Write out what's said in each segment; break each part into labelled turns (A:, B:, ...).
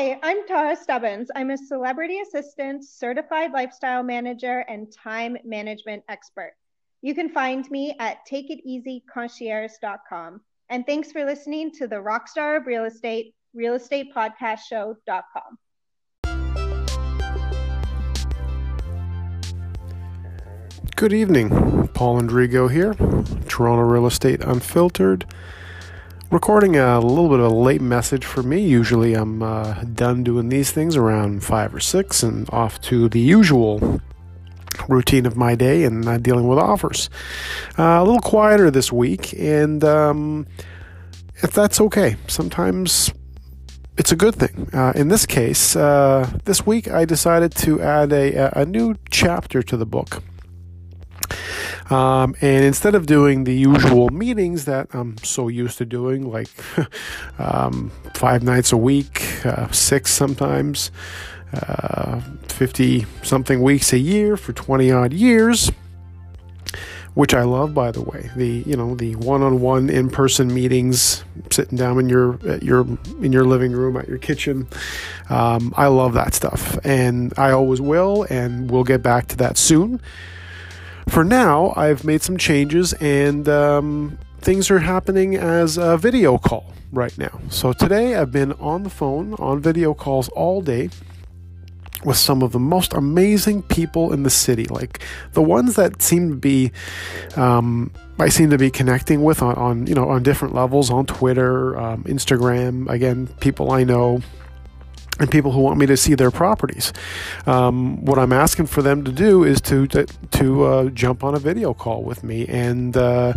A: Hi, I'm Tara Stubbins. I'm a celebrity assistant, certified lifestyle manager, and time management expert. You can find me at takeiteasyconcierge.com. And thanks for listening to the Rockstar of Real Estate, Real Estate Podcast Show.com.
B: Good evening. Paul Andrigo here, Toronto Real Estate Unfiltered. Recording a little bit of a late message for me. Usually I'm uh, done doing these things around 5 or 6 and off to the usual routine of my day and uh, dealing with offers. Uh, a little quieter this week, and um, if that's okay, sometimes it's a good thing. Uh, in this case, uh, this week I decided to add a, a new chapter to the book. Um, and instead of doing the usual meetings that I'm so used to doing, like um, five nights a week, uh, six sometimes, uh, 50 something weeks a year for 20 odd years, which I love, by the way. The you know the one-on-one in-person meetings, sitting down in your at your in your living room at your kitchen. Um, I love that stuff, and I always will, and we'll get back to that soon for now, I've made some changes and um, things are happening as a video call right now. So today I've been on the phone, on video calls all day with some of the most amazing people in the city, like the ones that seem to be, um, I seem to be connecting with on, on, you know, on different levels on Twitter, um, Instagram. Again, people I know, and people who want me to see their properties. Um, what I'm asking for them to do is to to, to uh, jump on a video call with me, and uh,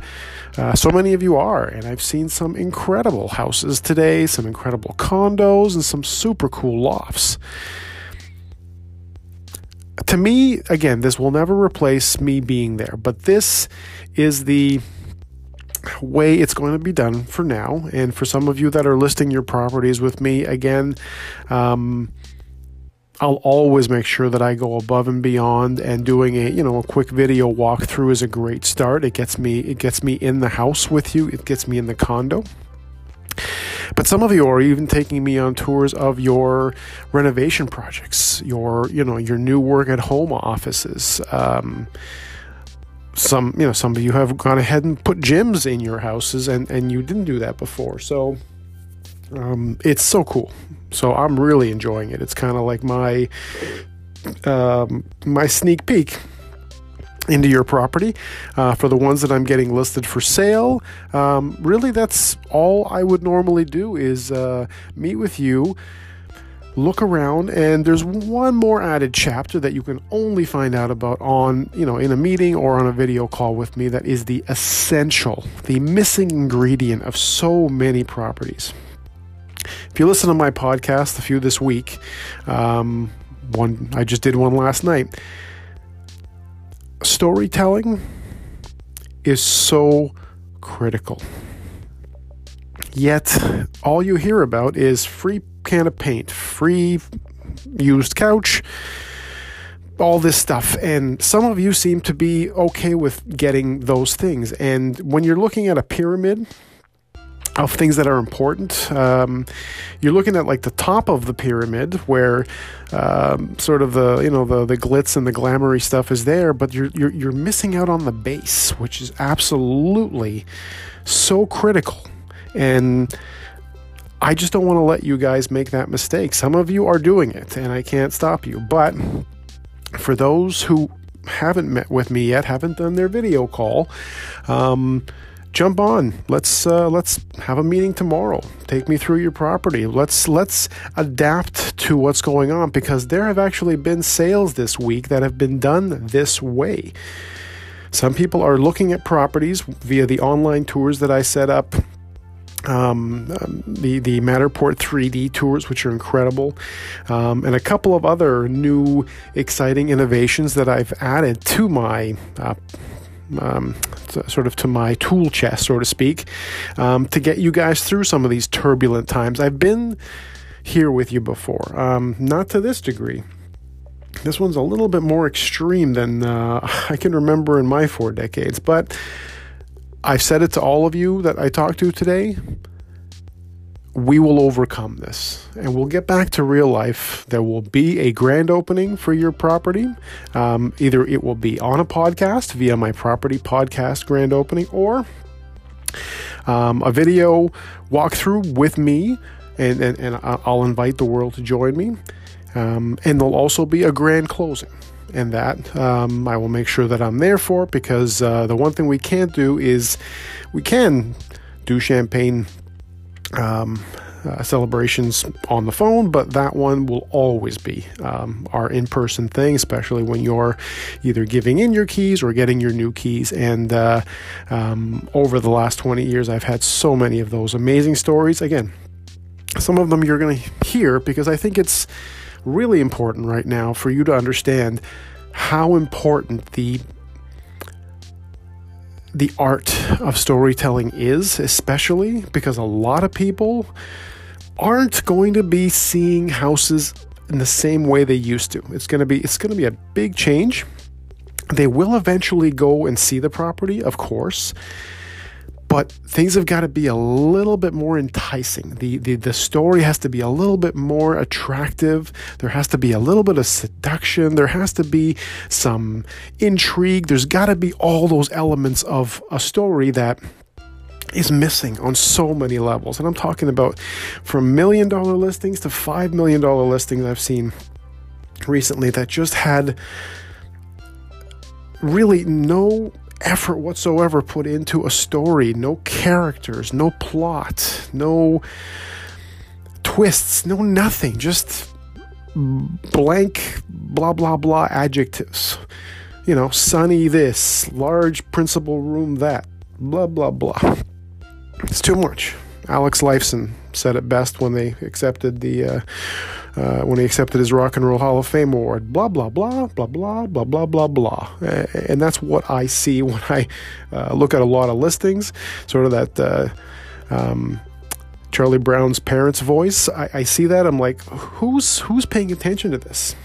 B: uh, so many of you are. And I've seen some incredible houses today, some incredible condos, and some super cool lofts. To me, again, this will never replace me being there, but this is the way it's going to be done for now. And for some of you that are listing your properties with me, again, um, I'll always make sure that I go above and beyond and doing a you know a quick video walkthrough is a great start. It gets me it gets me in the house with you. It gets me in the condo. But some of you are even taking me on tours of your renovation projects, your you know your new work at home offices. Um, some you know some of you have gone ahead and put gyms in your houses and and you didn't do that before. So um, it's so cool. So i'm really enjoying it. It's kind of like my um, my sneak peek into your property. Uh, for the ones that i'm getting listed for sale um, really that's all i would normally do is uh, meet with you look around and there's one more added chapter that you can only find out about on you know in a meeting or on a video call with me that is the essential the missing ingredient of so many properties. If you listen to my podcast a few this week um, one i just did one last night. Storytelling is so critical yet all you hear about is free can of paint, free used couch, all this stuff. And some of you seem to be okay with getting those things. And when you're looking at a pyramid, of things that are important. Um, you're looking at like the top of the pyramid where um, sort of the you know the the glitz and the glamoury stuff is there, but you're, you're you're missing out on the base, which is absolutely so critical. And I just don't want to let you guys make that mistake. Some of you are doing it, and I can't stop you. But for those who haven't met with me yet, haven't done their video call, um, jump on. Let's uh, let's have a meeting tomorrow. Take me through your property. Let's let's adapt to what's going on because there have actually been sales this week that have been done this way. Some people are looking at properties via the online tours that I set up um, um, the the Matterport 3D tours, which are incredible, um, and a couple of other new exciting innovations that I've added to my. Uh, um, sort of to my tool chest, so to speak, um, to get you guys through some of these turbulent times. I've been here with you before, um, not to this degree. This one's a little bit more extreme than uh, I can remember in my four decades, but I've said it to all of you that I talked to today. we will overcome this and we'll get back to real life. There will be a grand opening for your property. Um, either it will be on a podcast via my property podcast grand opening or um, a video walkthrough with me, and, and, and, I'll invite the world to join me. Um, and there'll also be a grand closing. And that um, I will make sure that I'm there for because uh, the one thing we can't do is we can do champagne um, uh, celebrations on the phone, but that one will always be um, our in person thing, especially when you're either giving in your keys or getting your new keys. And uh, um, over the last 20 years, I've had so many of those amazing stories. Again, some of them you're going to hear because I think it's really important right now for you to understand how important the the art of storytelling is, especially because a lot of people aren't going to be seeing houses in the same way they used to. It's going to be it's going to be a big change. They will eventually go and see the property, of course, but things have got to be a little bit more enticing. The, the the story has to be a little bit more attractive. There has to be a little bit of seduction. There has to be some intrigue. There's got to be all those elements of a story that is missing on so many levels. And I'm talking about from million dollar listings to five million dollar listings I've seen recently that just had really no effort whatsoever put into a story, no characters, no plot, no twists, no nothing, just blank blah blah blah adjectives. You know, sunny this, large principal room that, blah blah blah. It's too much. Alex Lifeson said it best when they accepted the uh, uh, when he accepted his Rock and Roll Hall of Fame award. Blah blah blah blah blah blah blah blah blah, and that's what I see when I uh, look at a lot of listings. Sort of that. Uh, um, Charlie Brown's parents' voice. I, I see that. I'm like, who's who's paying attention to this?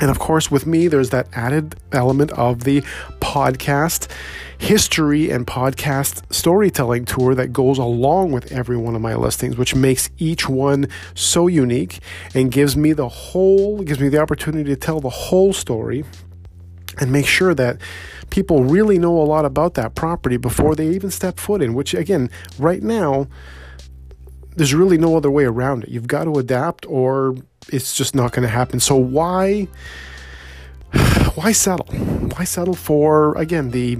B: And of course, with me, there's that added element of the podcast history and podcast storytelling tour that goes along with every one of my listings, which makes each one so unique and gives me the whole, gives me the opportunity to tell the whole story and make sure that people really know a lot about that property before they even step foot in, which again, right now, there's really no other way around it. You've got to adapt or it's just not going to happen. So why why settle? Why settle for again the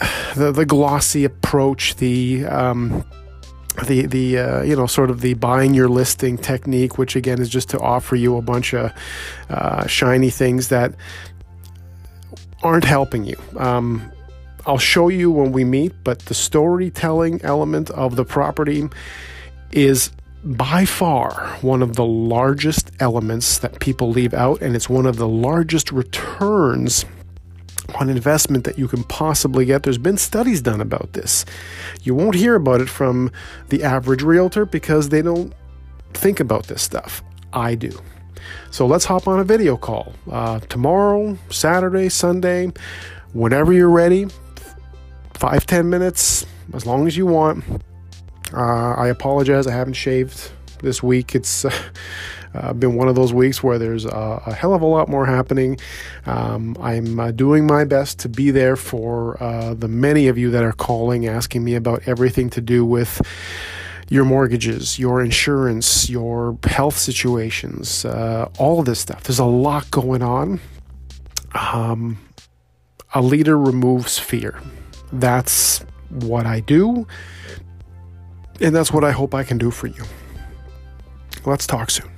B: the, the glossy approach, the um, the the uh, you know sort of the buying your listing technique, which again is just to offer you a bunch of uh, shiny things that aren't helping you. Um, I'll show you when we meet, but the storytelling element of the property is by far one of the largest elements that people leave out, and it's one of the largest returns on investment that you can possibly get. There's been studies done about this. You won't hear about it from the average realtor because they don't think about this stuff. I do. So let's hop on a video call uh, tomorrow, Saturday, Sunday, whenever you're ready. Five, ten minutes, as long as you want. Uh, I apologize, I haven't shaved this week. It's uh, uh, been one of those weeks where there's a, a hell of a lot more happening. Um, I'm uh, doing my best to be there for uh, the many of you that are calling, asking me about everything to do with your mortgages, your insurance, your health situations, uh, all of this stuff. There's a lot going on. Um, a leader removes fear. That's what I do, and that's what I hope I can do for you. Let's talk soon.